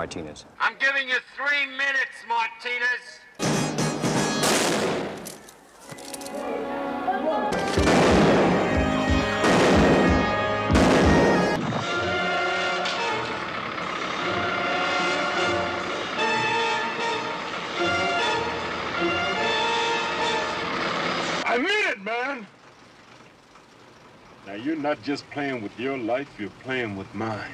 minutes, Martinez. I'm giving you three minutes, Martinez. I mean it, man. Now, you're not just playing with your life, you're playing with mine.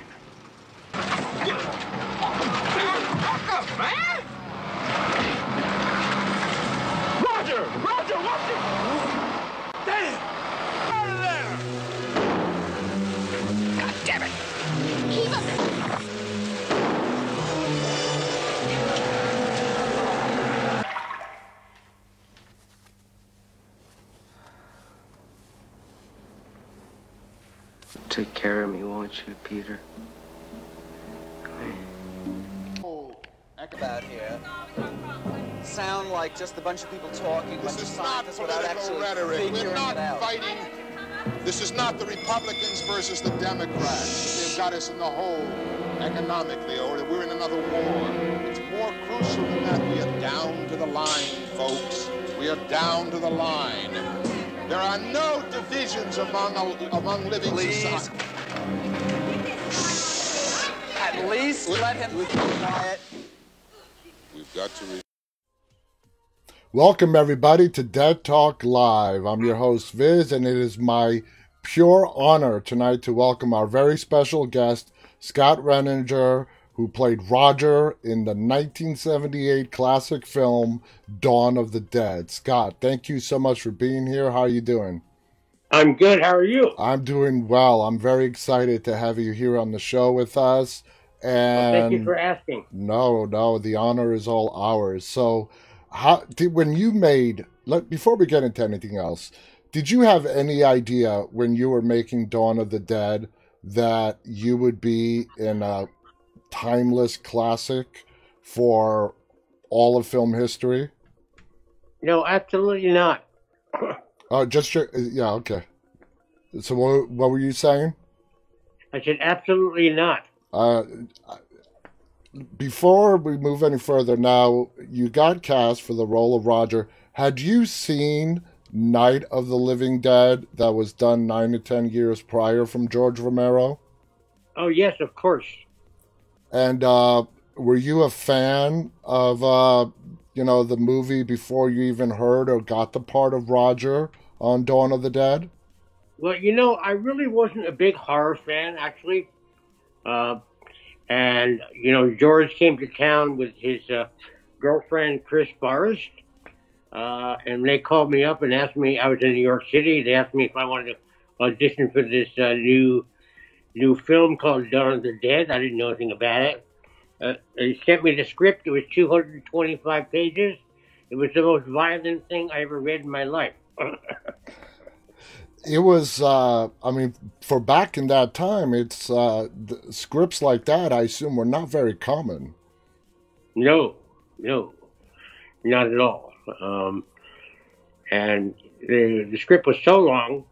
Of me, won't you, Peter? about here sound like just a bunch of people talking, a bunch of This is not without political actually rhetoric. figuring We're it not out. fighting. This is not the Republicans versus the Democrats. They've got us in the hole economically, or we're in another war. It's more crucial than that. We are down to the line, folks. We are down to the line. There are no divisions among among living Please. society. At least let him be quiet. We've got to. Re- Welcome, everybody, to Dead Talk Live. I'm your host, Viz, and it is my pure honor tonight to welcome our very special guest, Scott Reiniger, who played Roger in the 1978 classic film Dawn of the Dead. Scott, thank you so much for being here. How are you doing? I'm good. How are you? I'm doing well. I'm very excited to have you here on the show with us. And Well, thank you for asking. no, no, the honor is all ours. So, how did when you made? Let before we get into anything else, did you have any idea when you were making Dawn of the Dead that you would be in a timeless classic for all of film history? No, absolutely not. Oh, just your, yeah, okay. So, what, what were you saying? I said absolutely not. Uh, before we move any further, now you got cast for the role of Roger. Had you seen Night of the Living Dead that was done nine to ten years prior from George Romero? Oh yes, of course. And uh, were you a fan of uh, you know the movie before you even heard or got the part of Roger on Dawn of the Dead? Well, you know, I really wasn't a big horror fan actually. Uh, and you know, George came to town with his uh, girlfriend Chris Forrest, uh, and they called me up and asked me. I was in New York City. They asked me if I wanted to audition for this uh, new new film called Dawn of the Dead. I didn't know anything about it. Uh, they sent me the script. It was 225 pages. It was the most violent thing I ever read in my life. it was uh i mean for back in that time it's uh the scripts like that i assume were not very common No, no, not at all. Um, and the, the script was so long,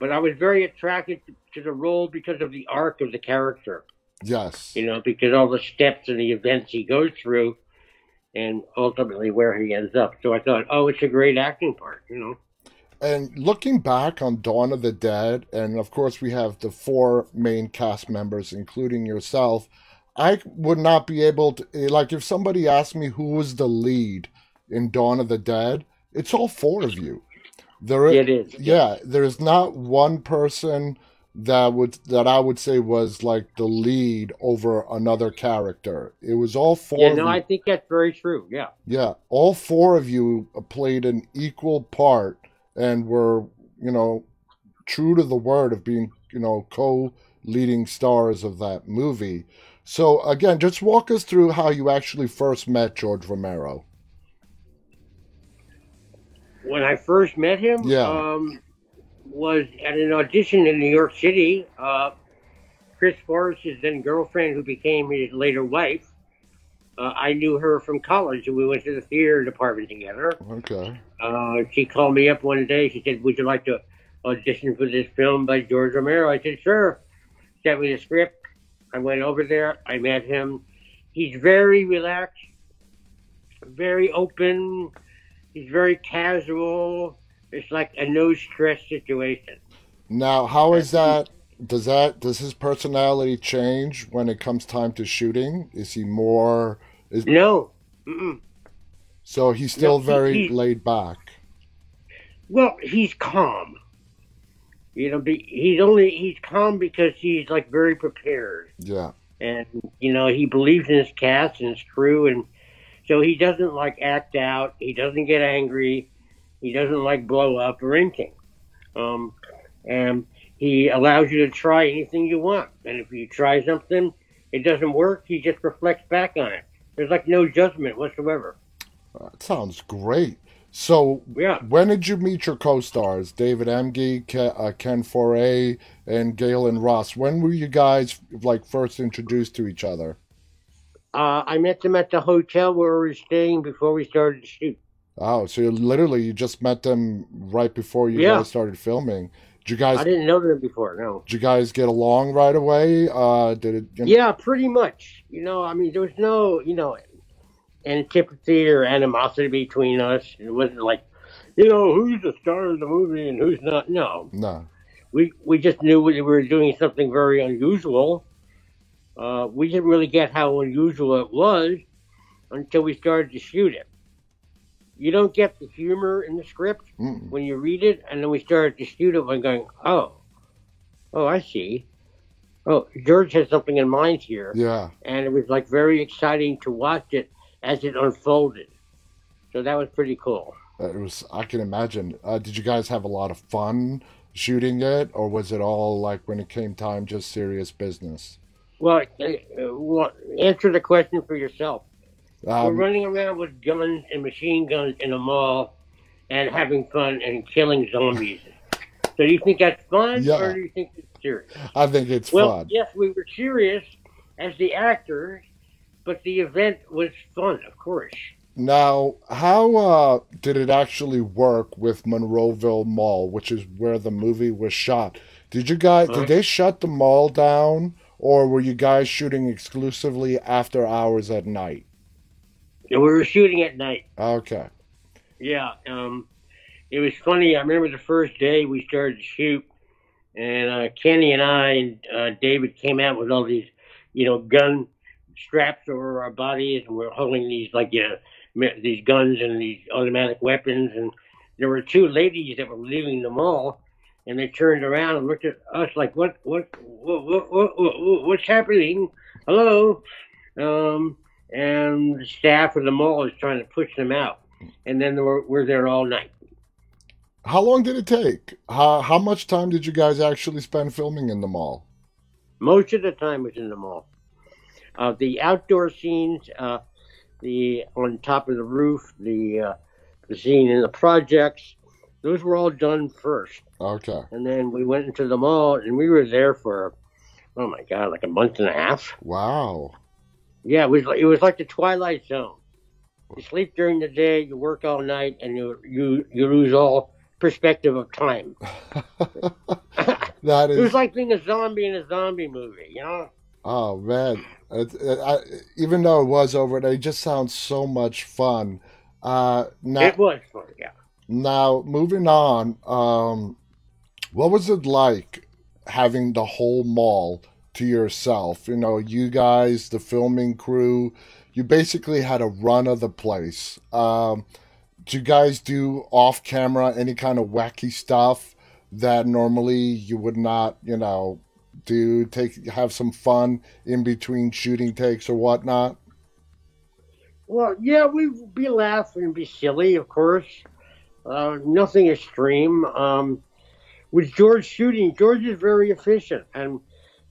but I was very attracted to the role because of the arc of the character. yes You know, because all the steps and the events he goes through, and ultimately where he ends up. So I thought, oh, it's a great acting part. You know. And looking back on dawn of the dead and of course we have the four main cast members including yourself i would not be able to eh, like if somebody asked me who was the lead in dawn of the dead it's all four of you there It is. yeah there's not one person that would that i would say was like the lead over another character it was all four Yeah, of no, you. I think that's very true. Yeah. Yeah, all four of you played an equal part and were, you know, true to the word of being, you know, co-leading stars of that movie. So again, just walk us through how you actually first met George Romero. when I first met him, Yeah. um, was at an audition in New York City. Uh, Chris Forrest's then girlfriend, who became his later wife, uh, I knew her from college, and we went to the theater department together. Okay. Uh, she called me up one day. She said, "Would you like to audition for this film by George Romero?" I said, "Sure." Sent me the script. I went over there. I met him, he's very relaxed, very open. He's very casual. It's like a no stress situation. Now, how is that? Does that does his personality change when it comes time to shooting? Is he more? Is No. Mm-mm. so he's still No, very he- laid back. Well, he's calm. You know, be, he's only he's calm because he's like very prepared, Yeah. and you know he believes in his cast and his crew, and so he doesn't like act out. He doesn't get angry. He doesn't like blow up or anything. Um, and he allows you to try anything you want. And if you try something, it doesn't work. He just reflects back on it. There's like no judgment whatsoever. That sounds great. So, Yeah. when did you meet your co-stars, David Emge, Ke- uh, Ken Foree, and Gaylen Ross? When were you guys like first introduced to each other? Uh, I met them at the hotel where we were staying before we started to shoot. Oh, so you literally you just met them right before you Yeah. guys started filming. Did you guys I didn't know them before, no. did you guys get along right away? Uh, did it? you know- Yeah, pretty much. You know, I mean, there was no, you know, antipathy or animosity between us. It wasn't like, you know, who's the star of the movie and who's not. No, No. we we just knew we were doing something very unusual. Uh, we didn't really get how unusual it was until we started to shoot it. You don't get the humor in the script Mm. when you read it, and then we started to shoot it. and going, oh, oh, I see. Oh, George has something in mind here Yeah. and it was like very exciting to watch it as it unfolded. So that was pretty cool. It was. I can imagine. Uh, did you guys have a lot of fun shooting it, or was it all like when it came time just serious business? Well, uh, well answer the question for yourself. We're Um, running around with guns and machine guns in a mall and having fun and killing zombies. so do you think that's fun, Yeah. or do you think it's serious? I think it's Well, fun. yes, we were serious as the actors, but the event was fun, of course. Now, how uh, did it actually work with Monroeville Mall, which is where the movie was shot? Did you guys Huh? did they shut the mall down, or were you guys shooting exclusively after hours at night? And we were shooting at night. Okay. Yeah, um, it was funny. I remember the first day we started to shoot, and uh, Kenny and I and uh, David came out with all these, you know, gun straps over our bodies, and we're holding these like you know these guns and these automatic weapons. And there were two ladies that were leaving the mall, and they turned around and looked at us like, "What? What? What? What? what, what what's happening? Hello?" Um, and the staff of the mall is trying to push them out and then we're, we're there all night. How long did it take? How how much time did you guys actually spend filming in the mall? Most of the time was in the mall. Uh, the outdoor scenes, uh, the on top of the roof, the uh, the scene in the projects, those were all done first, Okay. and then we went into the mall, and we were there for, oh my god, like a month and a half. Wow. Yeah, it was like, it was like the Twilight Zone. You sleep during the day, you work all night, and you you you lose all perspective of time. that It is was like being a zombie in a zombie movie, you know? Oh man, it, it, I, even though it was over, it just sounds so much fun. Uh, now, It was fun, yeah. now moving on, um, what was it like having the whole mall to yourself? You know, you guys, the filming crew, you basically had a run of the place. Um, do you guys do off camera any kind of wacky stuff that normally you would not, you know, do? Take have some fun in between shooting takes or whatnot. Well, yeah, we'd be laughing and be silly, of course. Uh, nothing extreme. Um, with George shooting, George is very efficient. And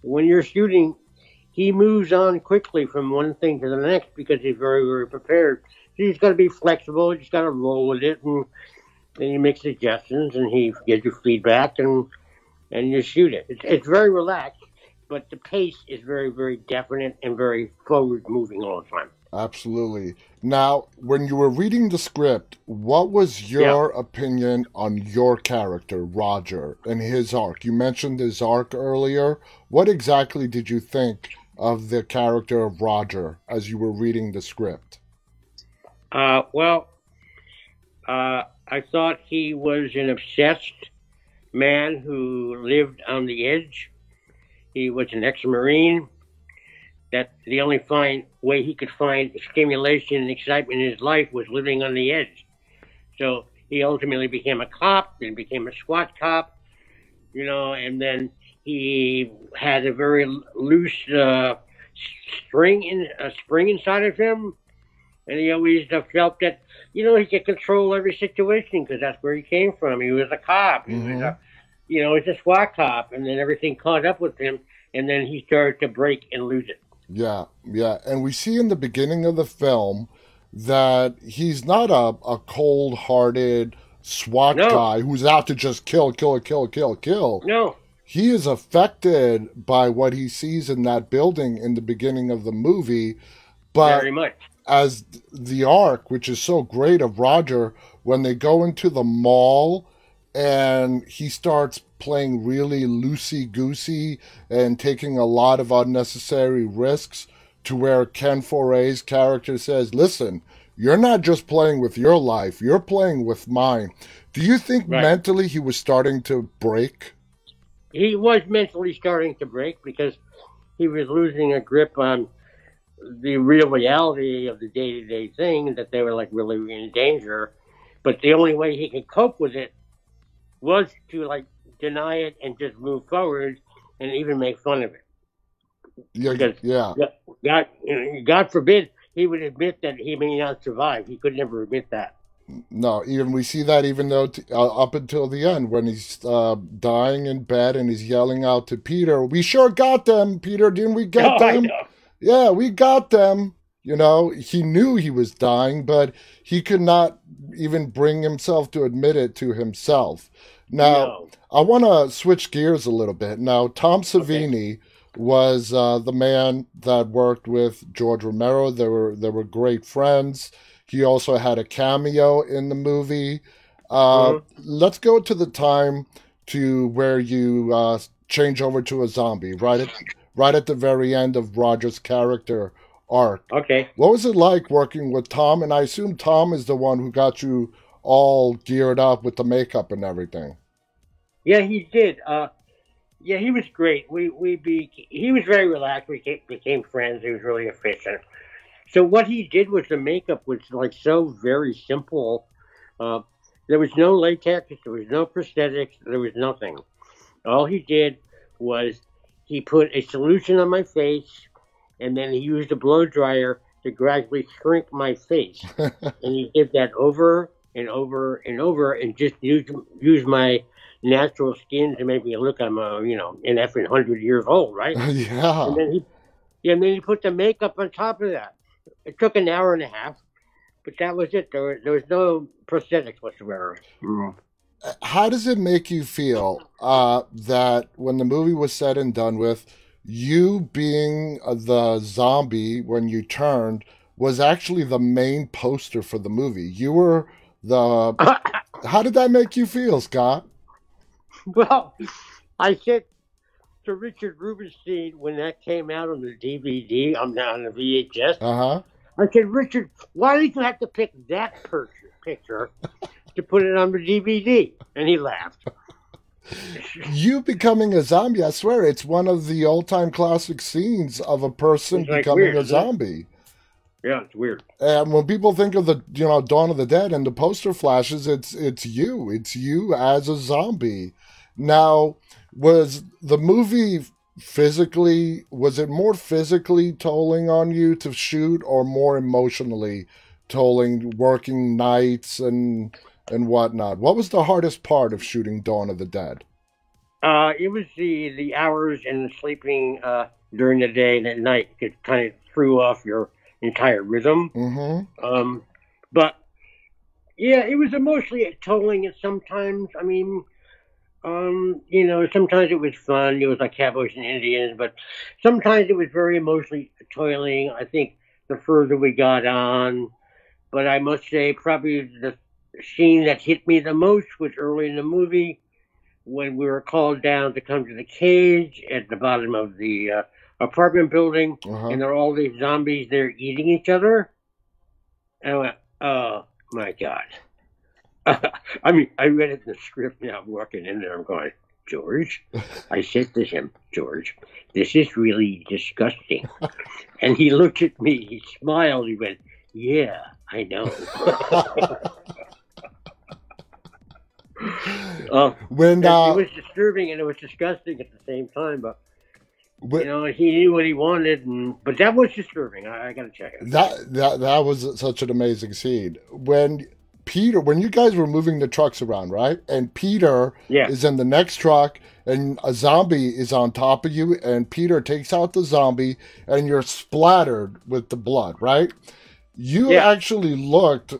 when you're shooting, he moves on quickly from one thing to the next because he's very, very prepared. So he's got to be flexible. He's got to roll with it. And then he makes suggestions and he gives you feedback and, and you shoot it. It's, it's very relaxed, but the pace is very, very definite and very forward moving all the time. Absolutely. Now, when you were reading the script, what was your opinion on your character, Roger, and his arc? You mentioned his arc earlier. What exactly did you think of the character of Roger as you were reading the script? Uh, well, uh, I thought he was an obsessed man who lived on the edge. He was an ex-marine. That the only find, way he could find stimulation and excitement in his life was living on the edge. So he ultimately became a cop, then became a SWAT cop, you know, and then he had a very loose uh, string in a spring inside of him, and he always felt that you know he could control every situation because that's where he came from. He was a cop. He was a, you know, he's a SWAT cop, and then everything caught up with him, and then he started to break and lose it. Yeah, yeah. And we see in the beginning of the film that he's not a, a cold hearted SWAT No. guy who's out to just kill, kill, kill, kill, kill. No, He is affected by what he sees in that building in the beginning of the movie. But very much. as the arc, which is so great of Roger, when they go into the mall and he starts playing really loosey goosey and taking a lot of unnecessary risks, to where Ken Foree's character says, Listen, you're not just playing with your life, you're playing with mine. Do you think Right. mentally he was starting to break? he was mentally starting to break because he was losing a grip on the real reality of the day to day thing that they were like really in danger. But the only way he could cope with it was to like deny it and just move forward and even make fun of it. Yeah, Because- yeah. God, God forbid he would admit that he may not survive. He could never admit that. No, even we see that even though t- uh, up until the end when he's uh, dying in bed and he's yelling out to Peter, "We sure got them, Peter! Didn't we get Oh, them? Yeah, we got them." You know, he knew he was dying, but he could not even bring himself to admit it to himself. Now, No. I want to switch gears a little bit. Now, Tom Savini was uh, the man that worked with George Romero. They were they were great friends. He also had a cameo in the movie. Uh, Let's go to the time to where you uh, change over to a zombie, right at right at the very end of Roger's character arc. Okay. What was it like working with Tom? And I assume Tom is the one who got you all geared up with the makeup and everything. Yeah, he did. Uh, yeah, he was great. We we be he was very relaxed. We became, became friends. He was really efficient. So what he did was the makeup was like so very simple. Uh, there was no latex. There was no prosthetics. There was nothing. All he did was he put a solution on my face, and then he used a blow dryer to gradually shrink my face. and he did that over and over and over, and just used use my natural skin to make me look I'm a you know an effing hundred years old, right? yeah. And then he, yeah, and then he put the makeup on top of that. It took an hour and a half, but that was it. There was, there was no prosthetics whatsoever. How does it make you feel uh, that when the movie was said and done with, you being uh, the zombie when you turned was actually the main poster for the movie? You were the. How did that make you feel, Scott? Well, I said to Richard Rubinstein when that came out on the DVD, I'm not on the VHS. Uh huh. I said, Richard, why did you have to pick that per- picture to put it on the DVD? And he laughed. You becoming a zombie, I swear, it's one of the all time classic scenes of a person like becoming weird, a isn't it? Yeah, it's weird. And when people think of the you know Dawn of the Dead and the poster flashes, it's it's you, it's you as a zombie. Now, was the movie physically was it more physically tolling on you to shoot, or more emotionally tolling, working nights and and whatnot? What was the hardest part of shooting Dawn of the Dead? Uh, it was the, the hours and sleeping uh, during the day and at night. It kind of threw off your entire rhythm. Mm-hmm. Um, but yeah, it was emotionally tolling it sometimes. I mean, um, you know, sometimes it was fun. It was like cowboys and Indians, but sometimes it was very emotionally toiling. I think the further we got on, but I must say, probably the scene that hit me the most was early in the movie when we were called down to come to the cage at the bottom of the uh, apartment building, Uh-huh. and there are all these zombies there eating each other. And I went, oh my god. I mean, I read it in the script now. I'm walking in there, I'm going, George. I said to him, George, this is really disgusting. and he looked at me, he smiled, he went, yeah, I know. Oh, when uh, it was disturbing and it was disgusting at the same time, but when- you know he knew what he wanted, and but that was disturbing. I, I got to check it. that that that was such an amazing scene when Peter when you guys were moving the trucks around right and Peter Yeah. is in the next truck and a zombie is on top of you and Peter takes out the zombie and you're splattered with the blood right you Yeah. actually looked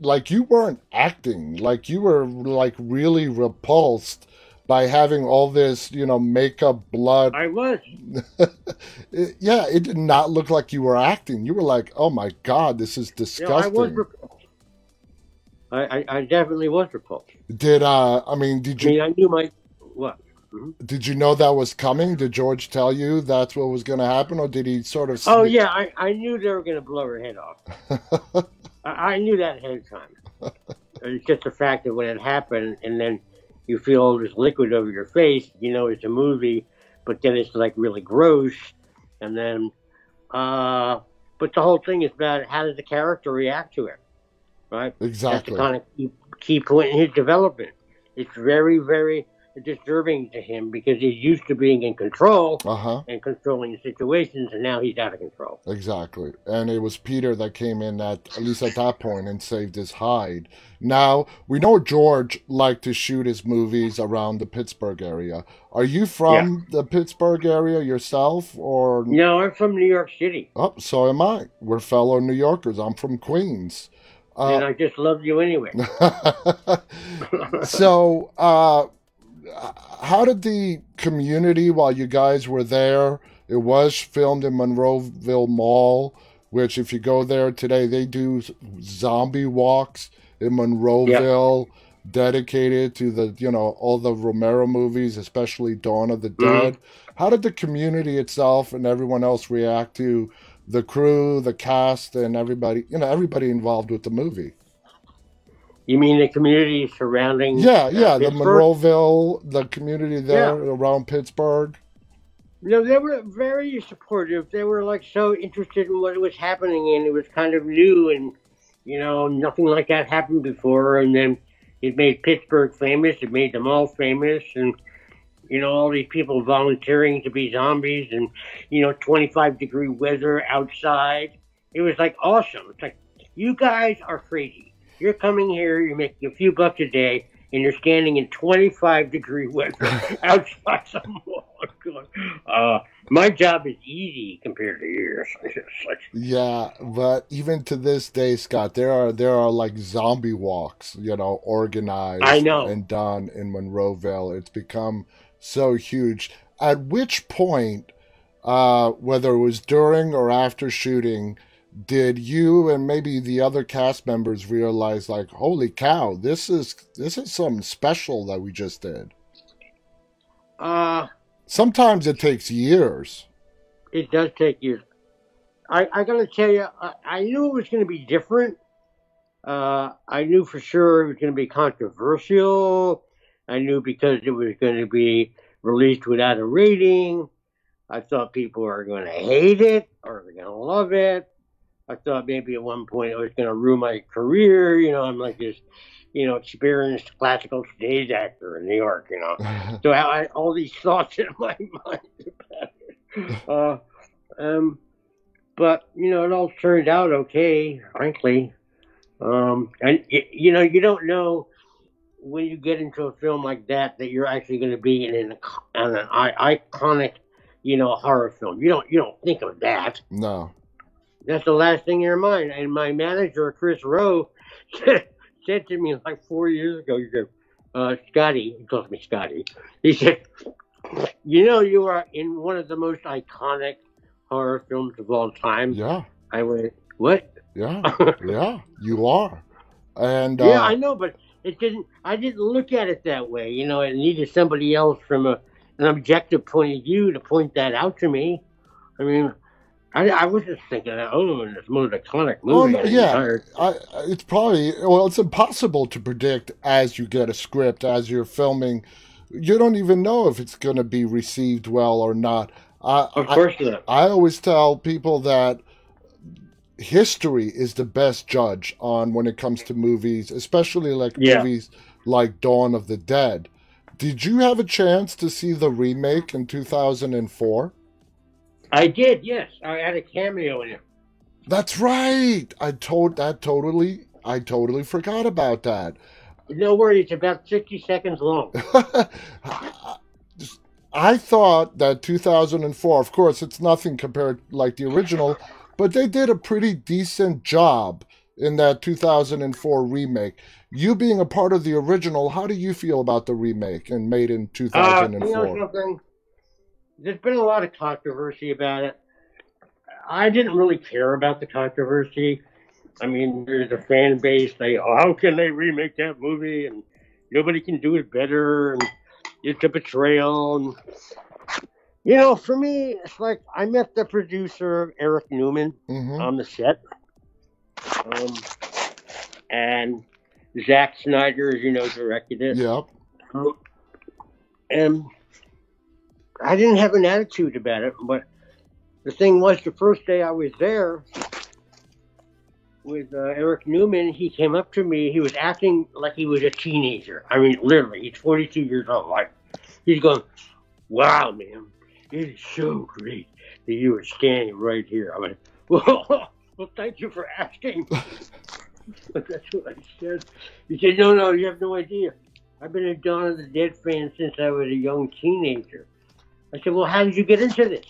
like you weren't acting like you were like really repulsed by having all this you know makeup blood I was. it- yeah, it did not look like you were acting. You were like, "Oh my god, this is You know, I was. disgusting." Repulsed. I, I, I definitely was repulsed. did uh, I mean, did I mean, you I knew my what. did you know that was coming? Did George tell you that's what was going to happen, or did he sort of? Oh yeah, I, I knew they were going to blow her head off. I, I knew that ahead of time. It's just the fact that when it happened, and then you feel all this liquid over your face, you know it's a movie, but then it's like really gross, and then, uh, but the whole thing is about how does the character react to it, right? That's exactly. the kind of key, key point in his development. It's very, very disturbing to him because he's used to being in control Uh huh. and controlling situations, and now he's out of control. Exactly. And it was Peter that came in at at least at that point and saved his hide. Now we know George liked to shoot his movies around the Pittsburgh area. Are you from the Pittsburgh area yourself, or No, I'm from New York City, Oh, so am I. We're fellow New Yorkers. I'm from Queens. and Uh, I just love you anyway. so, uh, how did the community, while you guys were there, it was filmed in Monroeville Mall, which, if you go there today, they do zombie walks in Monroeville dedicated to the, you know, all the Romero movies, especially Dawn of the mm-hmm. Dead. How did the community itself and everyone else react to the crew, the cast, and everybody, you know, everybody involved with the movie? You mean the community surrounding? Yeah, uh, yeah, the Pittsburgh? Monroeville, the community there around Pittsburgh. You No, they were very supportive. They were like so interested in what was happening, and it was kind of new, and you know, nothing like that happened before. And then it made Pittsburgh famous. It made them all famous, and you know, all these people volunteering to be zombies, and you know, 25 degree weather outside. It was like awesome. It's like you guys are crazy. You're coming here. You're making a few bucks a day. And you're standing in 25 degree weather outside some mall. Uh, my job is easy compared to yours. Yeah, but even to this day, Scott, there are there are like zombie walks, you know, organized I know. and done in Monroeville. It's become so huge. At which point, uh, whether it was during or after shooting, did you and maybe the other cast members realize like, holy cow, this is this is something special that we just did? uh, Sometimes it takes years. it does take years. I, I gotta tell you, I, I knew it was gonna be different. Uh, I knew for sure it was gonna be controversial. I knew because it was gonna be released without a rating. I thought people are gonna hate it or they're gonna love it. I thought maybe at one point it was gonna ruin my career. You know, I'm like this, you know, experienced classical stage actor in New York. You know. So I had all these thoughts in my mind about it. Uh, um, but you know, it all turned out okay, frankly. Um, and y- you know, you don't know when you get into a film like that that you're actually going to be in an, in an iconic, you know, horror film. You don't you don't think of that. no. That's the last thing in your mind. And my manager, Chris Rowe, said to me like four years ago, he said, uh, Scotty, he calls me Scotty, he said, you know, you are in one of the most iconic horror films of all time. Yeah. I went, what? Yeah. yeah. You are. And uh, yeah, I know, but it didn't, I didn't look at it that way. You know, it needed somebody else from a, an objective point of view to point that out to me. I mean, I, I was just thinking, oh, and it's the most iconic movie. yeah, I, it's probably well, it's impossible to predict as you get a script as you're filming. You don't even know if it's going to be received well or not. I, Of I- course not. I always tell people that history is the best judge on when it comes to movies, especially like Yeah. movies like Dawn of the Dead. Did you have a chance to see the remake in 2004? I did, yes. I had a cameo in it. That's right. I told that totally. I totally forgot about that. No worry, it's about 60 seconds long. I thought that 2004, of course, it's nothing compared like the original, but they did a pretty decent job in that 2004 remake. You being a part of the original, how do you feel about the remake and made in Uh, you know 2004? something? There's been a lot of controversy about it. I didn't really care about the controversy. I mean, there's a fan base. They, oh, how can they remake that movie? And nobody can do it better. And it's a betrayal. And you know, for me, it's like I met the producer Eric Newman hmm on the set, um, and Zack Snyder, as you know, directed it. Yep. And I didn't have an attitude about it, but the thing was, the first day I was there with uh, Eric Newman, he came up to me. He was acting like he was a teenager. I mean, literally, he's 42 years old. Like, he's going, "Wow, man, it is so great that you are standing right here." I went, "Well, well, thank you for asking." that's what I said. He said, "No, no, you have no idea. I've been a Dawn of the Dead fan since I was a young teenager." I said, "Well, how did you get into this?"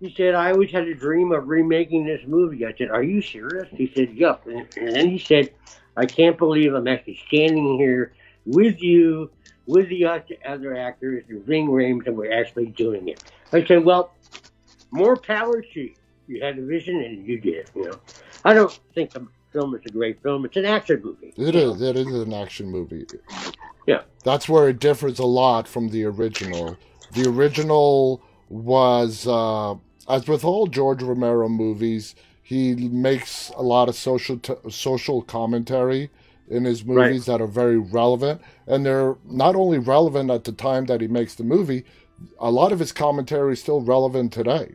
He said, "I always had a dream of remaking this movie." I said, "Are you serious?" He said, Yep. And, and then he said, "I can't believe I'm actually standing here with you, with the other actors, and Ving Rhames, and we're actually doing it." I said, "Well, more power to you. You had a vision, and you did it." You know, I don't think the film is a great film. It's an action movie. It is. It is an action movie. Yeah. That's where it differs a lot from the original. The original was, uh, as with all George Romero movies, he makes a lot of social t- social commentary in his movies that are very relevant, and they're not only relevant at the time that he makes the movie. A lot of his commentary is still relevant today,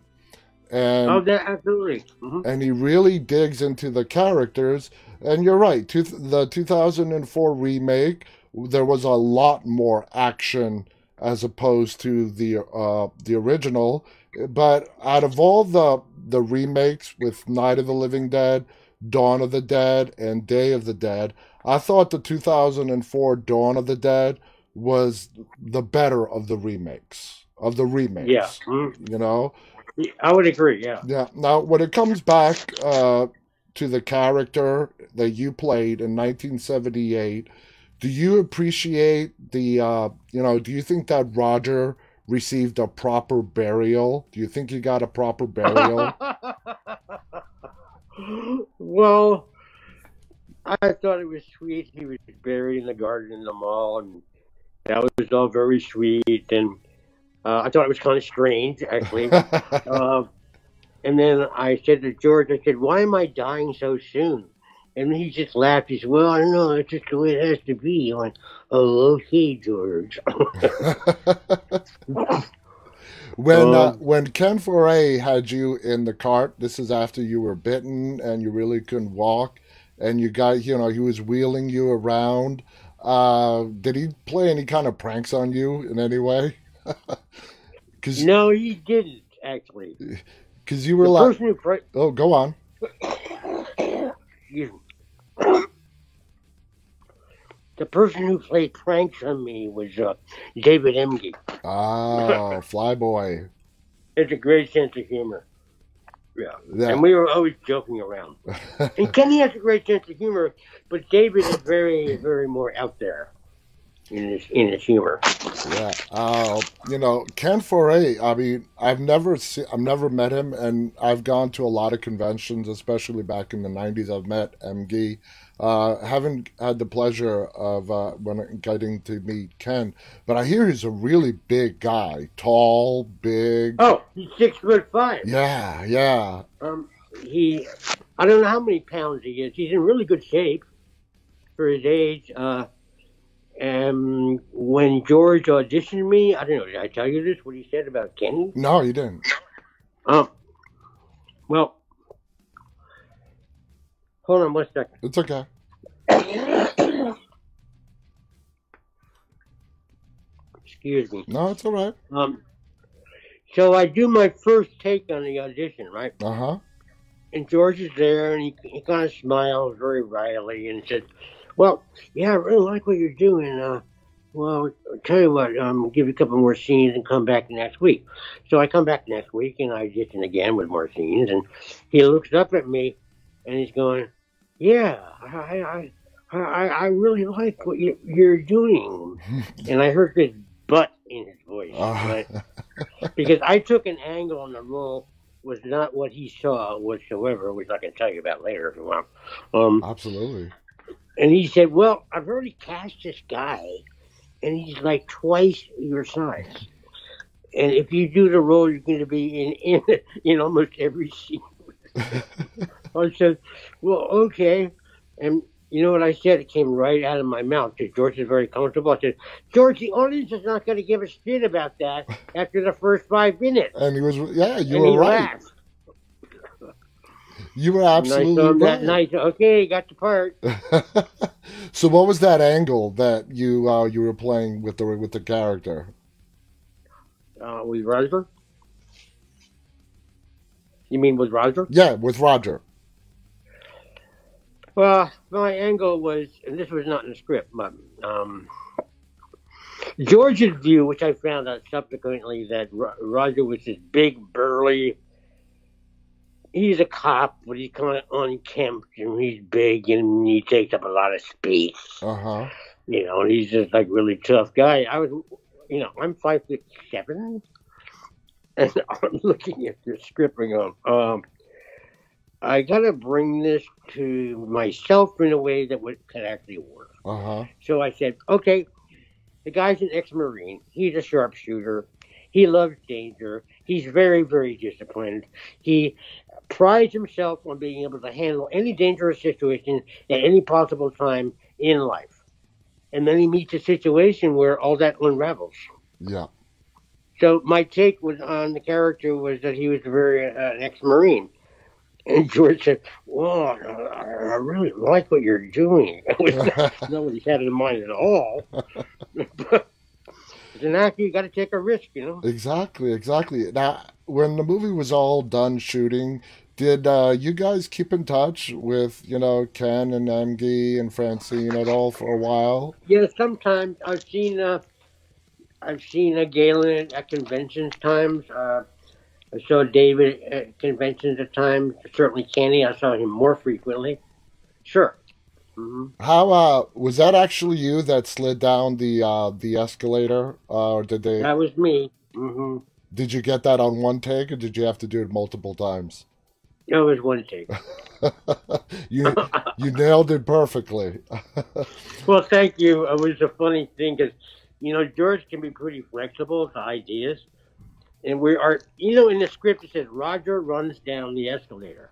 and Oh, that absolutely. hmm and he really digs into the characters. And you're right, two, the 2004 remake, there was a lot more action as opposed to the uh, the original. But out of all the the remakes with Night of the Living Dead, Dawn of the Dead, and Day of the Dead, I thought the 2004 Dawn of the Dead was the better of the remakes of the remakes. Yeah. Mhm. you know. I would agree. Yeah. Yeah. Now, when it comes back uh, to the character that you played in 1978, do you appreciate the, uh, you know, do you think that Roger received a proper burial? Do you think he got a proper burial? well, I thought it was sweet. He was buried in the garden in the mall, and that was all very sweet. And uh, I thought it was kind of strange, actually. uh, and then I said to George, I said, "Why am I dying so soon?" And he just laughed. He said, "Well, I don't know. It's just the way it has to be." I went, "Oh, okay, George." when uh, Um, when Ken Foree had you in the cart, this is after you were bitten and you really couldn't walk, and you got you know he was wheeling you around. Uh, did he play any kind of pranks on you in any way? Because no, he didn't actually. because you were The like, person who pra- oh, go on. The person who played pranks on me was uh, David Emge. Ah, Flyboy. It's a great sense of humor. Yeah. Yeah. And we were always joking around. And Kenny has a great sense of humor, but David is very, very more out there. In his in his humor. Yeah, uh, you know, Ken Foree. I mean, I've never seen, I've never met him, and I've gone to a lot of conventions, especially back in the '90s. I've met Emge. Uh, haven't had the pleasure of uh, when getting to meet Ken, but I hear he's a really big guy, tall, big. Oh, he's six foot five. Yeah, yeah. Um, he, I don't know how many pounds he is. He's in really good shape for his age. Uh, and when George auditioned me, I don't know. Did I tell you this? What he said about Kenny? No, you didn't. Um, well, hold on one second. It's okay. Excuse me. No, it's all right. Um, so I do my first take on the audition, right? Uh huh. And George is there, and he, he kind of smiles very wryly and says, "Well, yeah, I really like what you're doing. Uh, well, I'll tell you what, um, give you a couple more scenes and come back next week." So I come back next week, and I audition again with more scenes, and he looks up at me, and he's going, "Yeah, I, I, I, I really like what you, you're doing." and I heard this butt in his voice, right? because I took an angle on the role was not what he saw whatsoever, which I can tell you about later if you want. Um, Absolutely. And he said, "Well, I've already cast this guy, and he's like twice your size. And if you do the role, you're going to be in in, in almost every scene." I said, "Well, okay." And you know what I said? It came right out of my mouth. Because George is very comfortable. I said, "George, the audience is not going to give a shit about that after the first five minutes." And he was, yeah, you and were right. laughed. You were absolutely that right. night, okay, got the part. so, what was that angle that you uh, you were playing with the with the character? Uh, with Roger? You mean with Roger? Yeah, with Roger. Well, my angle was, and this was not in the script, but um, George's view, which I found out subsequently, that Ro- Roger was this big, burly. He's a cop, but he's kind of unkempt and he's big and he takes up a lot of space. Uh huh. You know, and he's just like really tough guy. I was, you know, I'm five foot seven, and I'm looking at the script and going, um, I gotta bring this to myself in a way that would could actually work. Uh huh. So I said, okay, the guy's an ex-marine. He's a sharpshooter. He loves danger. He's very, very disciplined. He prides himself on being able to handle any dangerous situation at any possible time in life. And then he meets a situation where all that unravels. Yeah. So my take was on the character was that he was a very uh, an ex-marine. And George said, "Well, I I really like what you're doing." It was not, not what he had in mind at all. but an actor, you got to take a risk, you know. Exactly, exactly. Now, when the movie was all done shooting, did uh, you guys keep in touch with you know Ken and Emge and Francine at all for a while? Yeah, sometimes I've seen uh, I've seen a Gaylen at, at conventions times. Uh, I saw David at conventions at times. Certainly Kenny, I saw him more frequently. Sure. Hmm How uh, was that actually you that slid down the uh, the escalator, uh, or did they? That was me. hmm Did you get that on one take, or did you have to do it multiple times? It was one take. you you nailed it perfectly. Well, thank you. It was a funny thing because, you know, George can be pretty flexible to ideas. And we are, you know, in the script it says Roger runs down the escalator.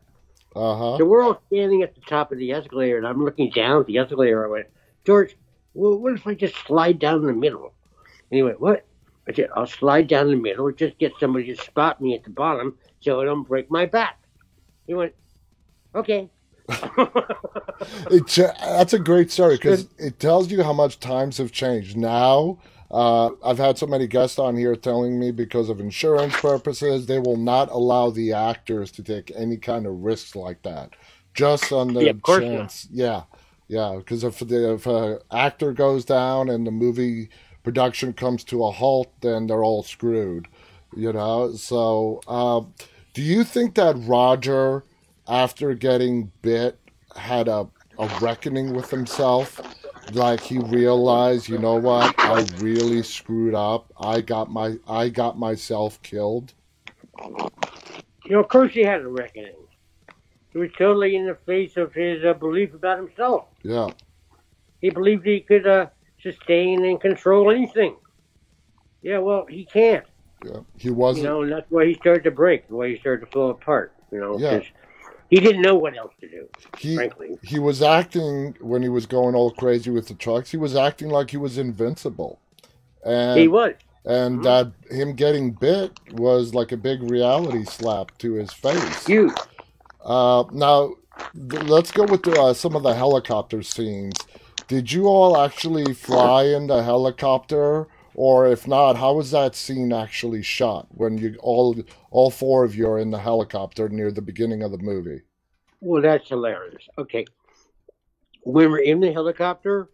Uh huh. So we're all standing at the top of the escalator, and I'm looking down at the escalator. I went, George, well, what if I just slide down in the middle? And he went, what? I said, I'll slide down in the middle, just get somebody to spot me at the bottom so I don't break my back. He went, okay. Uh, that's a great story because it tells you how much times have changed. Now, uh, I've had so many guests on here telling me because of insurance purposes, they will not allow the actors to take any kind of risks like that, just on the Yeah, course not. chance. Yeah, yeah. Because if the if an actor goes down and the movie production comes to a halt, then they're all screwed. You know. So, uh, do you think that Roger? after getting bit, had a, a reckoning with himself like he realized, you know what, I really screwed up. I got my I got myself killed. You know, of course he had a reckoning. He was totally in the face of his uh, belief about himself. Yeah. He believed he could uh, sustain and control anything. Yeah, well, he can't. Yeah. He wasn't know, and that's why he started to break, why he started to fall apart. You know, Yeah. He didn't know what else to do. he frankly. he was acting when he was going all crazy with the trucks, he was acting like he was invincible. And he was. and that him getting bit was like a big reality slap to his face. Huge. Uh, now, th- let's go with the, uh, some of the helicopter scenes. Did you all actually fly in the helicopter, or if not, how was that scene actually shot when you all all four of you are in the helicopter near the beginning of the movie? Well, that's hilarious. Okay. When we're in the helicopter,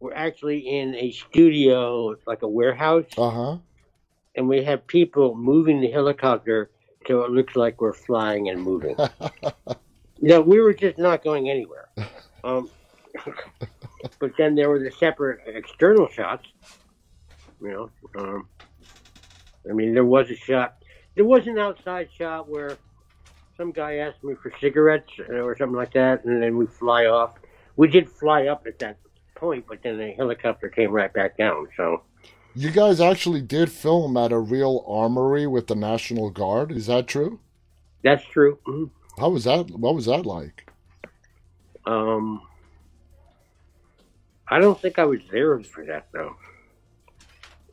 we're actually in a studio, like a warehouse, Uh huh. and we have people moving the helicopter so it looks like we're flying and moving. no, we were just not going anywhere. Um, but then there were the separate external shots. You know, um, I mean, there was a shot. There was an outside shot where some guy asked me for cigarettes or something like that, and then we fly off. We did fly up at that point, but then the helicopter came right back down. So You guys actually did film at a real armory with the National Guard. Is that true? that's true. Mhm. How was that? What was that like? Um, I don't think I was there for that though.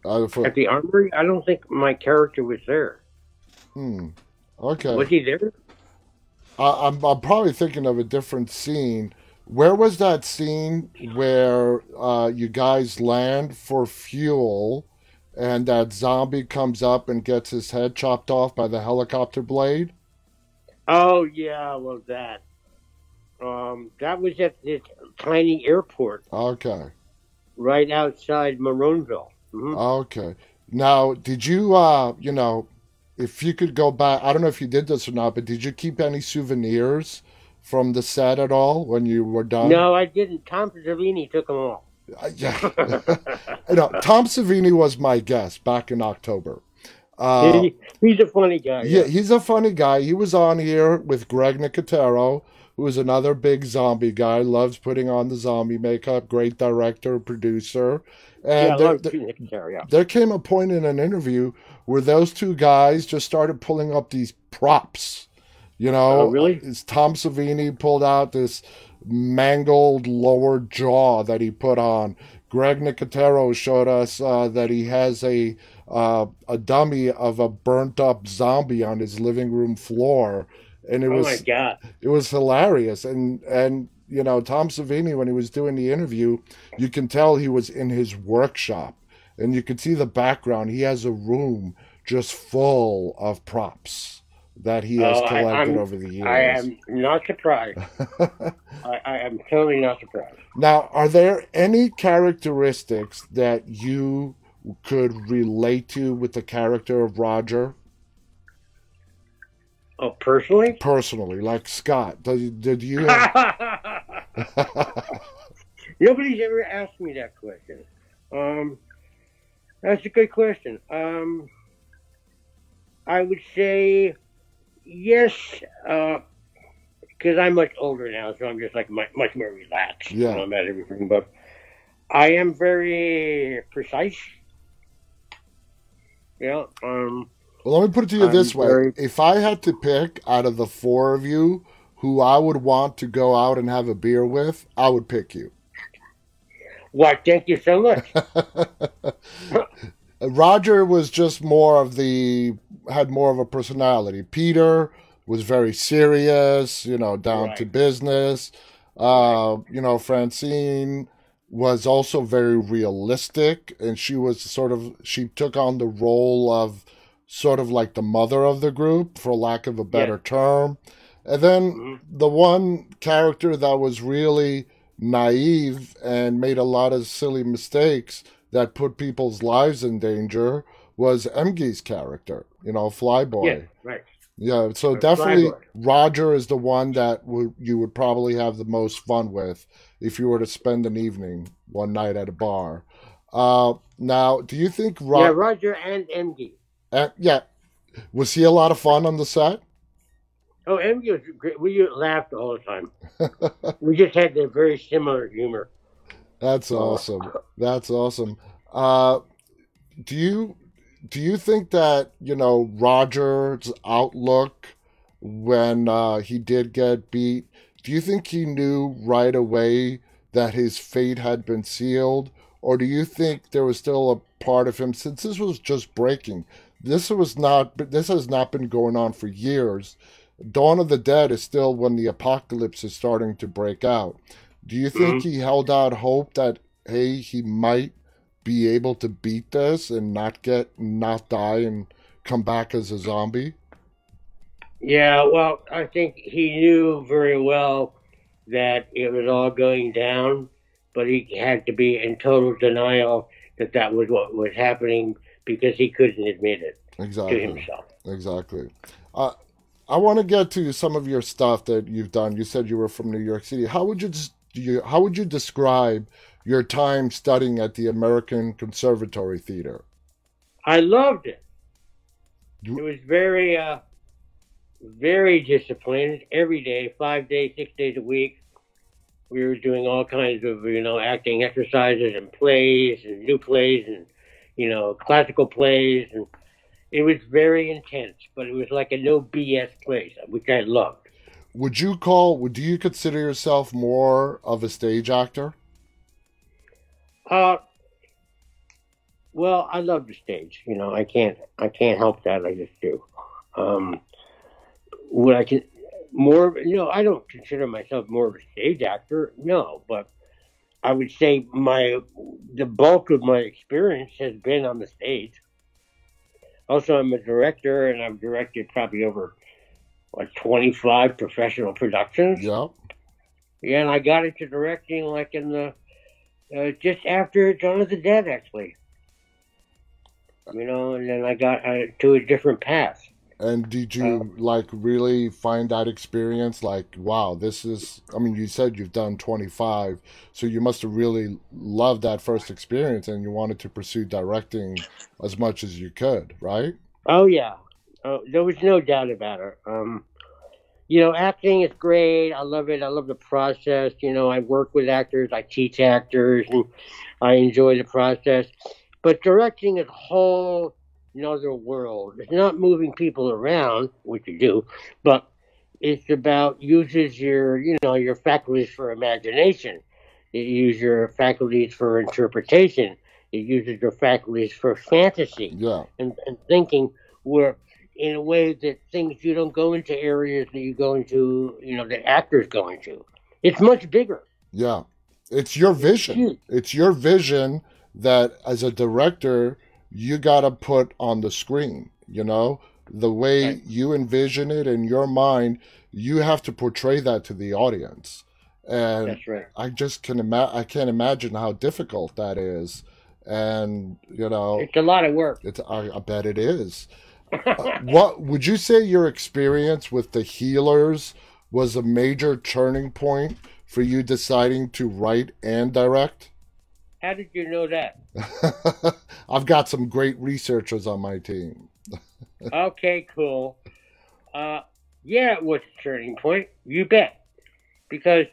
For, At the armory, I don't think my character was there. hmm. Okay. Was he there? I, I'm, I'm probably thinking of a different scene. Where was that scene where uh, you guys land for fuel and that zombie comes up and gets his head chopped off by the helicopter blade? Oh yeah, well that. Um, that was at this tiny airport Okay. right outside Monroeville. Hmm Okay. Now, did you, uh, you know, if you could go back, I don't know if you did this or not, but did you keep any souvenirs from the set at all when you were done? No, I didn't. Tom Savini took them all. Uh, yeah. you know, Tom Savini was my guest back in October. Uh, He- he's a funny guy. yeah, he's a funny guy. He was on here with Greg Nicotero, who is another big zombie guy, loves putting on the zombie makeup, great director, producer. And yeah, there, there- yeah. there came a point in an interview where those two guys just started pulling up these props. You know, Oh, really? Tom Savini pulled out this mangled lower jaw that he put on. Greg Nicotero showed us uh, that he has a uh, a dummy of a burnt up zombie on his living room floor, and it Oh was my god! it was hilarious and and you know tom savini when he was doing the interview you can tell he was in his workshop and you could see the background he has a room just full of props that he has Oh, collected I'm- over the years I am not surprised. I, I am totally not surprised. now are there any characteristics that you could relate to with the character of roger Oh, personally? personally like scott did, did you have, Nobody's ever asked me that question. Um, that's a good question. Um, I would say yes, because I'm much older now, so I'm just like much, much more relaxed Yeah. know, about everything. But I am very precise. Yeah. Um, Well, let me put it to you I'm this way: very- if I had to pick out of the four of you who I would want to go out and have a beer with, I would pick you. why? Thank you so much. Roger was just more of the had more of a personality. Peter was very serious, you know, down to business. Uh, you know, Francine was also very realistic, and she was sort of she took on the role of sort of like the mother of the group, for lack of a better term. And then Mhm. the one character that was really naive and made a lot of silly mistakes that put people's lives in danger was Emge's character, you know, Flyboy. yeah. Right. Yeah, so Or definitely Freiburg. Roger is the one that would you would probably have the most fun with if you were to spend an evening one night at a bar. Uh, now, do you think Ro- Yeah, Roger and Emge. Uh, yeah, was he a lot of fun on the set? Oh, Emge was great. We laughed all the time. we just had a very similar humor. That's awesome. That's awesome. Uh, do you do you think that you know Roger's outlook when uh, he did get beat? Do you think he knew right away that his fate had been sealed, or do you think there was still a part of him since this was just breaking? This was not. This has not been going on for years. Dawn of the Dead is still when the apocalypse is starting to break out. Do you think mm-hmm. he held out hope that hey, he might be able to beat this and not get not die and come back as a zombie? Yeah, well, I think he knew very well that it was all going down, but he had to be in total denial that that was what was happening because he couldn't admit it to Exactly. himself. Exactly. Uh, I want to get to some of your stuff that you've done. You said you were from New York City. How would you, you how would you describe your time studying at the American Conservatory Theater? I loved it. You- It was very, uh, very disciplined every day, five days, six days a week. We were doing all kinds of, you know, acting exercises and plays and new plays and, you know, classical plays. And it was very intense, but it was like a no BS place, which I loved. Would you call? Would do you consider yourself more of a stage actor? Uh, well, I love the stage. You know, I can't, I can't help that. I just do. Um, what I can more, you know, I don't consider myself more of a stage actor. No, but I would say my the bulk of my experience has been on the stage. Also, I'm a director, and I've directed probably over like 25 professional productions. Yeah. Yeah, and I got into directing like in the uh, just after Dawn of the Dead, actually. You know, and then I got uh, to a different path. And did you like really find that experience like wow, this is I mean you said you've done 25, so you must have really loved that first experience and you wanted to pursue directing as much as you could, right? Oh yeah, oh, there was no doubt about it. Um, you know, acting is great. I love it. I love the process. You know, I work with actors. I teach actors, and I enjoy the process. But directing is a whole another world. It's not moving people around, which you do, but it's about uses your, you know, your faculties for imagination. It uses your faculties for interpretation. It uses your faculties for fantasy Yeah. and, and thinking where in a way that things you don't go into areas that you go into, you know, the actors go into. It's much bigger. Yeah. It's your vision. huge. It's your vision that as a director you got to put on the screen, you know? The way Right. you envision it in your mind, you have to portray that to the audience. And That's right. I just can ima- I can't imagine how difficult that is. And, you know, It's a lot of work. it's I, I bet it is. Uh, what would you say your experience with the healers was a major turning point for you deciding to write and direct? How did you know that? I've got some great researchers on my team. okay, cool. Uh, yeah, it was a turning point. You bet. Because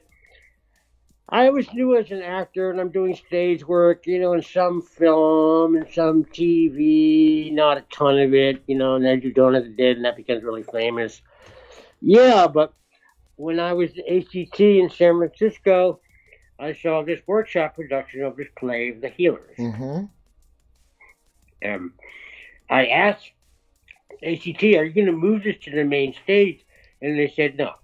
I was new as an actor and I'm doing stage work, you know, in some film and some TV, not a ton of it, you know, and then you Dawn of the Dead and that becomes really famous. Yeah, but when I was at ACT in San Francisco, I saw this workshop production of this play, The Healers. hmm Um, I asked ACT, "Are you going to move this to the main stage?" And they said no.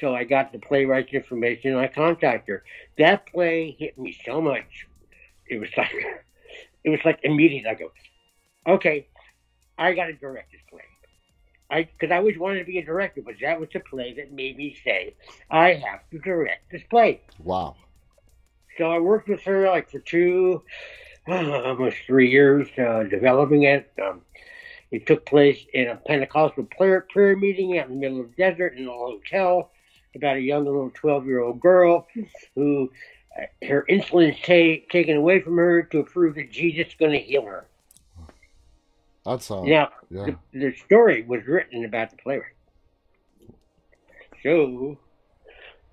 So I got the playwright's information. and I contacted her. That play hit me so much. It was like, it was like immediate. I go, okay, I got to direct this play. I because I always wanted to be a director, but that was the play that made me say I have to direct this play. Wow. So I worked with her like for two, almost three years, uh, developing it. Um, It took place in a Pentecostal prayer, prayer meeting out in the middle of the desert in a hotel about a young little 12 year old girl who uh, her insulin is ta- taken away from her to prove that Jesus is going to heal her. That's uh, Now, yeah. the, the story was written about the playwright. So,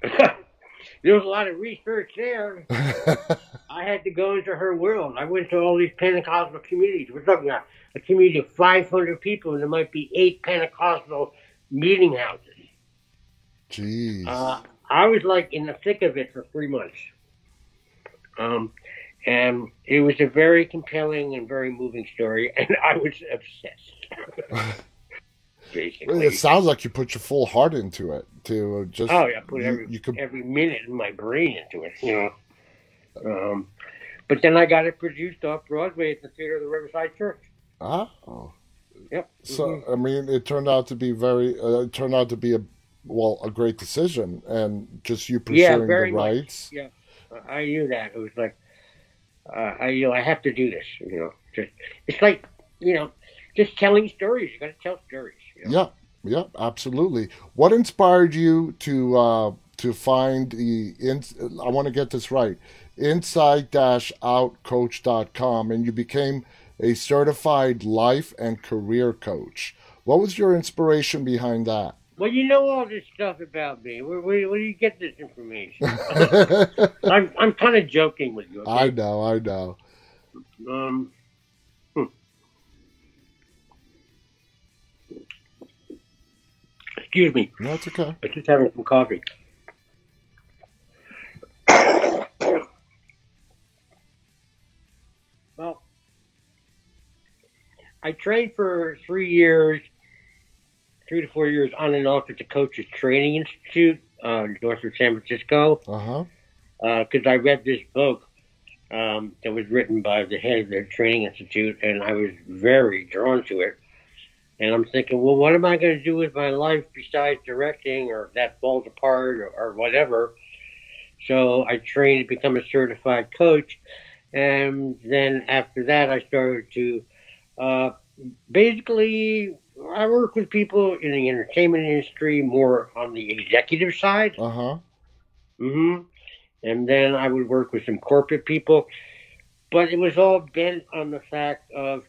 there was a lot of research there. I had to go into her world. I went to all these Pentecostal communities. We're talking about a community of 500 people, and there might be eight Pentecostal meeting houses. Jeez. Uh, I was like in the thick of it for three months. Um, and it was a very compelling and very moving story, and I was obsessed. Basically. it sounds like you put your full heart into it to just. Oh yeah, put every you could- every minute of my brain into it, you know. Um, but then I got it produced off Broadway at the Theater of the Riverside Church. Oh. Yep. So Mhm. I mean, it turned out to be very. Uh, it turned out to be a well a great decision, and just you Yeah, pursuing very the much. rights. Yeah, I knew that. It was like, uh, I you know I have to do this. You know, just it's like you know, just telling stories. You got to tell stories. You know? Yeah, yeah, absolutely. What inspired you to uh, to find the? In, I want to get this right. Inside-outcoach.com, and you became a certified life and career coach. What was your inspiration behind that? Well, you know all this stuff about me. Where, where, where do you get this information? I'm I'm kind of joking with you. Okay? I know, I know. Um. hmm. Excuse me. That's okay. I'm just having some coffee. I trained for three years, three to four years on and off at the Coaches Training Institute, uh, north of San Francisco Uh huh. because I read this book um, that was written by the head of the training institute, and I was very drawn to it. And I'm thinking, well, what am I going to do with my life besides directing, or if that falls apart, or, or whatever? So I trained to become a certified coach, and then after that, I started to uh, basically I work with people in the entertainment industry more on the executive side. Uh huh. hmm And then I would work with some corporate people. But it was all bent on the fact of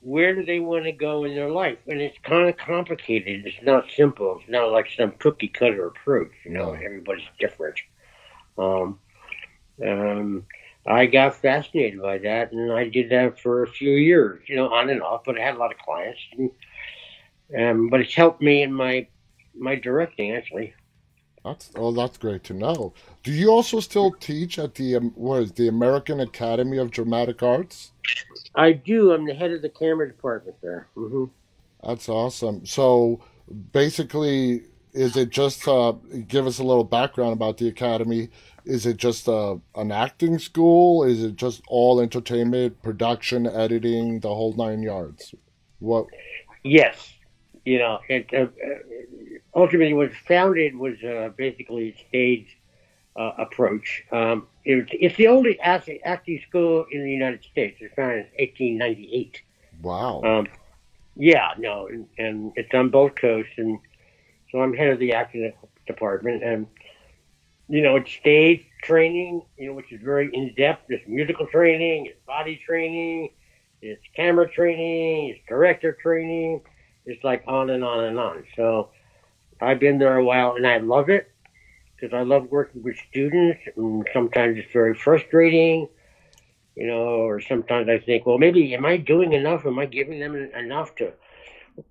where do they want to go in their life? And it's kind of complicated. It's not simple. It's not like some cookie cutter approach. You know, No. everybody's different. Um, um, I got fascinated by that, and I did that for a few years, you know, on and off. But I had a lot of clients, and, um, but it's helped me in my my directing actually. That's oh, that's great to know. Do you also still teach at the um, what is the American Academy of Dramatic Arts? I do. I'm the head of the camera department there. hmm That's awesome. So basically, is it just uh, give us a little background about the academy? Is it just uh, an acting school? Is it just all entertainment, production, editing, the whole nine yards? What? Yes. You know, it uh, uh, ultimately was founded was uh, basically a stage uh, approach. Um, it, it's the only acting, acting school in the United States. It was founded in 1898. Wow. Um, yeah, no, and, and it's on both coasts, and so I'm head of the acting department, and you know, it's stage training, you know, which is very in depth. It's musical training, it's body training, it's camera training, it's director training. It's like on and on and on. So I've been there a while, and I love it because I love working with students, and sometimes it's very frustrating you know, or sometimes I think, well, maybe am I doing enough? Am I giving them enough to?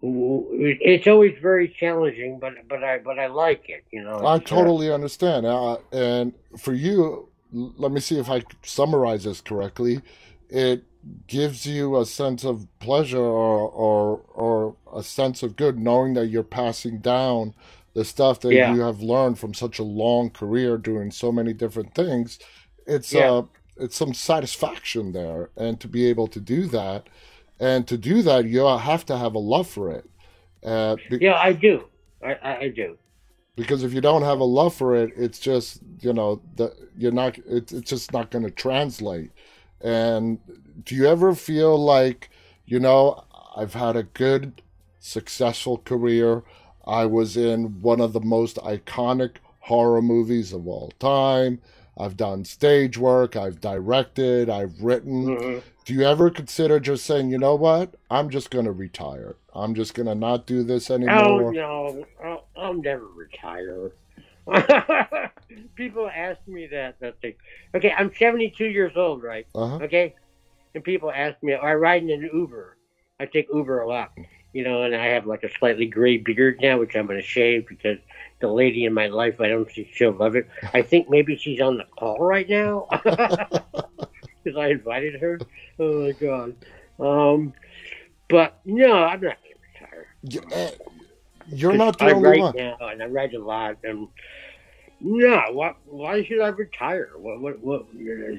It's always very challenging, but but I but I like it, you know. I uh, totally understand. Uh, and for you, let me see if I summarize this correctly. It gives you a sense of pleasure or, or, or a sense of good knowing that you're passing down the stuff that Yeah. you have learned from such a long career doing so many different things. It's Yeah. uh, it's some satisfaction there, and to be able to do that, and to do that, you have to have a love for it. Uh, be- yeah, I do. I, I, do. because if you don't have a love for it it's just you know the you're not it's, it's just not going to translate and do you ever feel like you know I've had a good, successful career. I was in one of the most iconic horror movies of all time. I've done stage work, I've directed, I've written. Mhm. Do you ever consider just saying, you know what? I'm just going to retire. I'm just going to not do this anymore? Oh no, I'll, I'll never retire. people ask me that. That thing. Okay, I'm 72 years old, right? Uh-huh. Okay, and people ask me, are I ride in an Uber. I take Uber a lot, you know, and I have like a slightly gray beard now, which I'm going to shave because the lady in my life, I don't think she'll love it. I think maybe she's on the call right now because I invited her. Oh my god. Um, but no, I'm not going to retire. Eh, You're not the I only write one. now, and I write a lot. And no, what? Why should I retire? What? What? what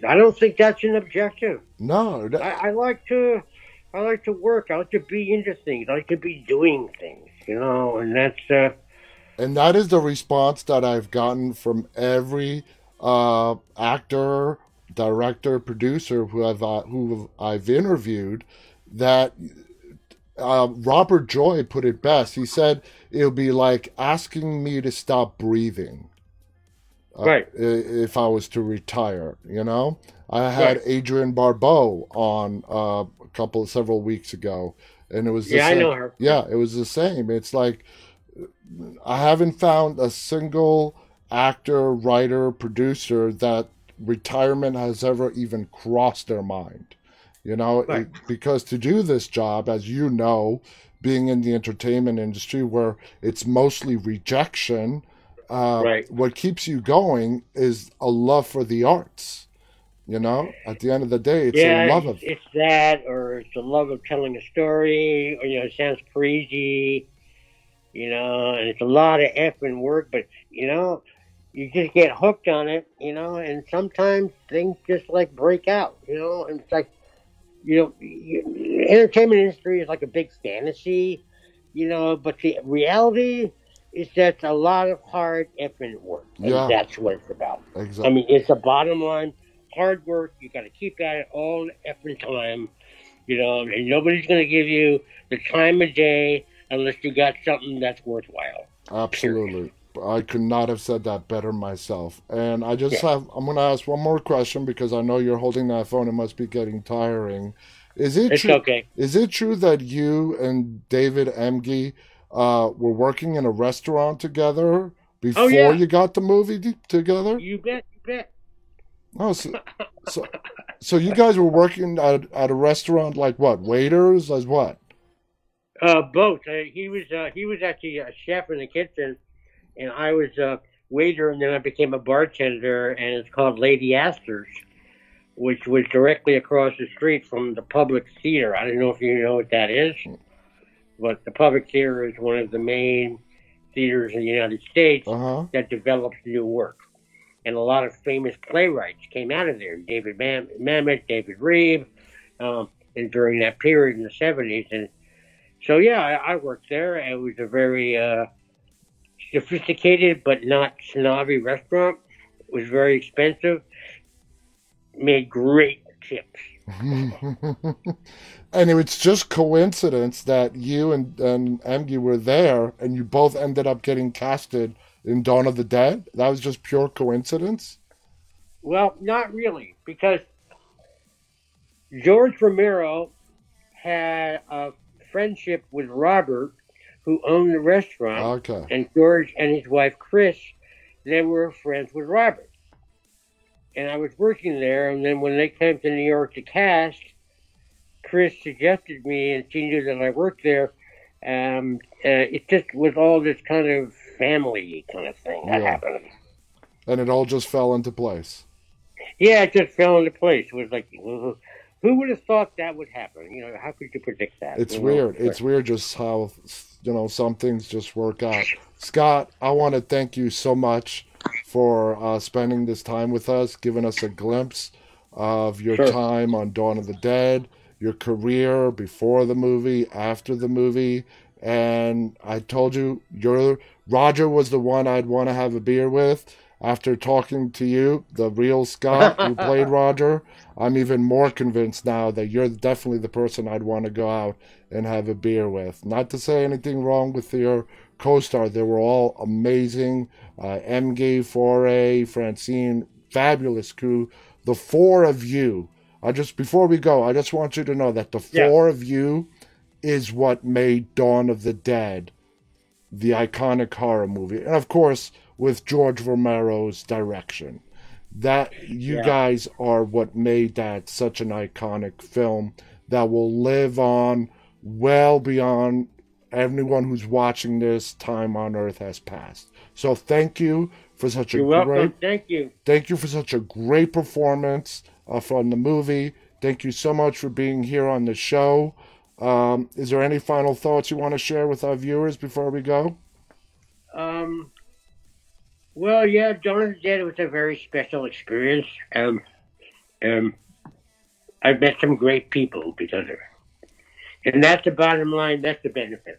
I don't think that's an objective. No, that- I, I like to, I like to work. I like to be into things. I like to be doing things. You know, and that's uh, and that is the response that I've gotten from every uh, actor, director, producer who I've uh, who I've interviewed. That uh, Robert Joy put it best. He said it'll be like asking me to stop breathing. uh, Right. If I was to retire, you know, I had Right. Adrienne Barbeau on uh, couple of several weeks ago, and it was the yeah, I know her. Yeah, it was the same. It's like I haven't found a single actor, writer, producer that retirement has ever even crossed their mind. You know, Right. it- because to do this job, as you know, being in the entertainment industry where it's mostly rejection, uh, Right. what keeps you going is a love for the arts. You know, at the end of the day, it's yeah, a love of it's, it's that, or it's the love of telling a story, or you know, it sounds crazy, you know, and it's a lot of effing work, but you know, you just get hooked on it, you know, and sometimes things just like break out, you know, and it's like, you know, you, entertainment industry is like a big fantasy, you know, but the reality is that a lot of hard effing work, and Yeah. that's what it's about. exactly. I mean, it's a bottom line. Hard work. You got to keep at it all the effing time. You know, and nobody's going to give you the time of day unless you got something that's worthwhile. Absolutely. I could not have said that better myself. And I just have, I'm going to ask one more question because I know you're holding that phone. It must be getting tiring. Is it It's true? okay. Is it true that you and David Emge uh, were working in a restaurant together before Oh, yeah. you got the movie together? You bet. Oh, so, so, so you guys were working at, at a restaurant like what? Waiters as what? Uh, both. Uh, he was uh, he was actually a chef in the kitchen, and I was a waiter, and then I became a bartender, and it's called Lady Astor's, which was directly across the street from the Public Theater. I don't know if you know what that is, but the Public Theater is one of the main theaters in the United States Uh huh. that develops new work. And a lot of famous playwrights came out of there. David Mam- Mamet, David Rabe, um, and during that period in the 70s. And so, yeah, I, I worked there. It was a very uh, sophisticated but not snobby restaurant. It was very expensive. Made great chips. and it's just coincidence that you and, and Emge were there and you both ended up getting casted in Dawn of the Dead. That was just pure coincidence. Well, not really, because George Romero had a friendship with Robert, who owned the restaurant, Okay. and George and his wife Chris, they were friends with Robert. And I was working there, and then when they came to New York to cast, Chris suggested me, and she knew that I worked there. Um, uh, it just was all this kind of family kind of thing that Yeah. happened. And it all just fell into place. Yeah, it just fell into place. It was like, who would have thought that would happen? You know, how could you predict that? It's you know? weird. It's weird just how, you know, some things just work out. Scott, I want to thank you so much for uh, spending this time with us, giving us a glimpse of your Sure. time on Dawn of the Dead, your career before the movie, after the movie. And I told you, your Roger was the one I'd want to have a beer with. after talking to you, the real Scott who played Roger, I'm even more convinced now that you're definitely the person I'd want to go out and have a beer with. Not to say anything wrong with your co-star; they were all amazing. Uh, Emge, Foree, Francine, fabulous crew. The four of you. I just before we go, I just want you to know that the Yeah. four of you is what made Dawn of the Dead the iconic horror movie. And of course, with George Romero's direction. That you Yeah. guys are what made that such an iconic film that will live on well beyond anyone who's watching this time on earth has passed. So thank you for such a You're welcome. great Thank you. Thank you for such a great performance uh, from the movie. Thank you so much for being here on the show. Um, is there any final thoughts you want to share with our viewers before we go? Um, well, yeah, the Dead was a very special experience. Um, um, I met some great people because of it. And that's the bottom line. That's the benefit.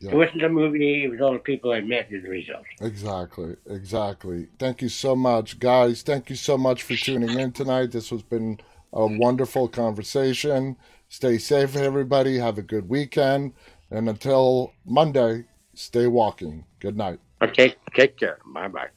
Yeah. It wasn't a movie. It was all the people I met as a result. Exactly, exactly. Thank you so much, guys. Thank you so much for tuning in tonight. This has been a wonderful conversation. Stay safe, everybody. Have a good weekend. And until Monday, stay walking. Good night. Okay, take care. Bye bye.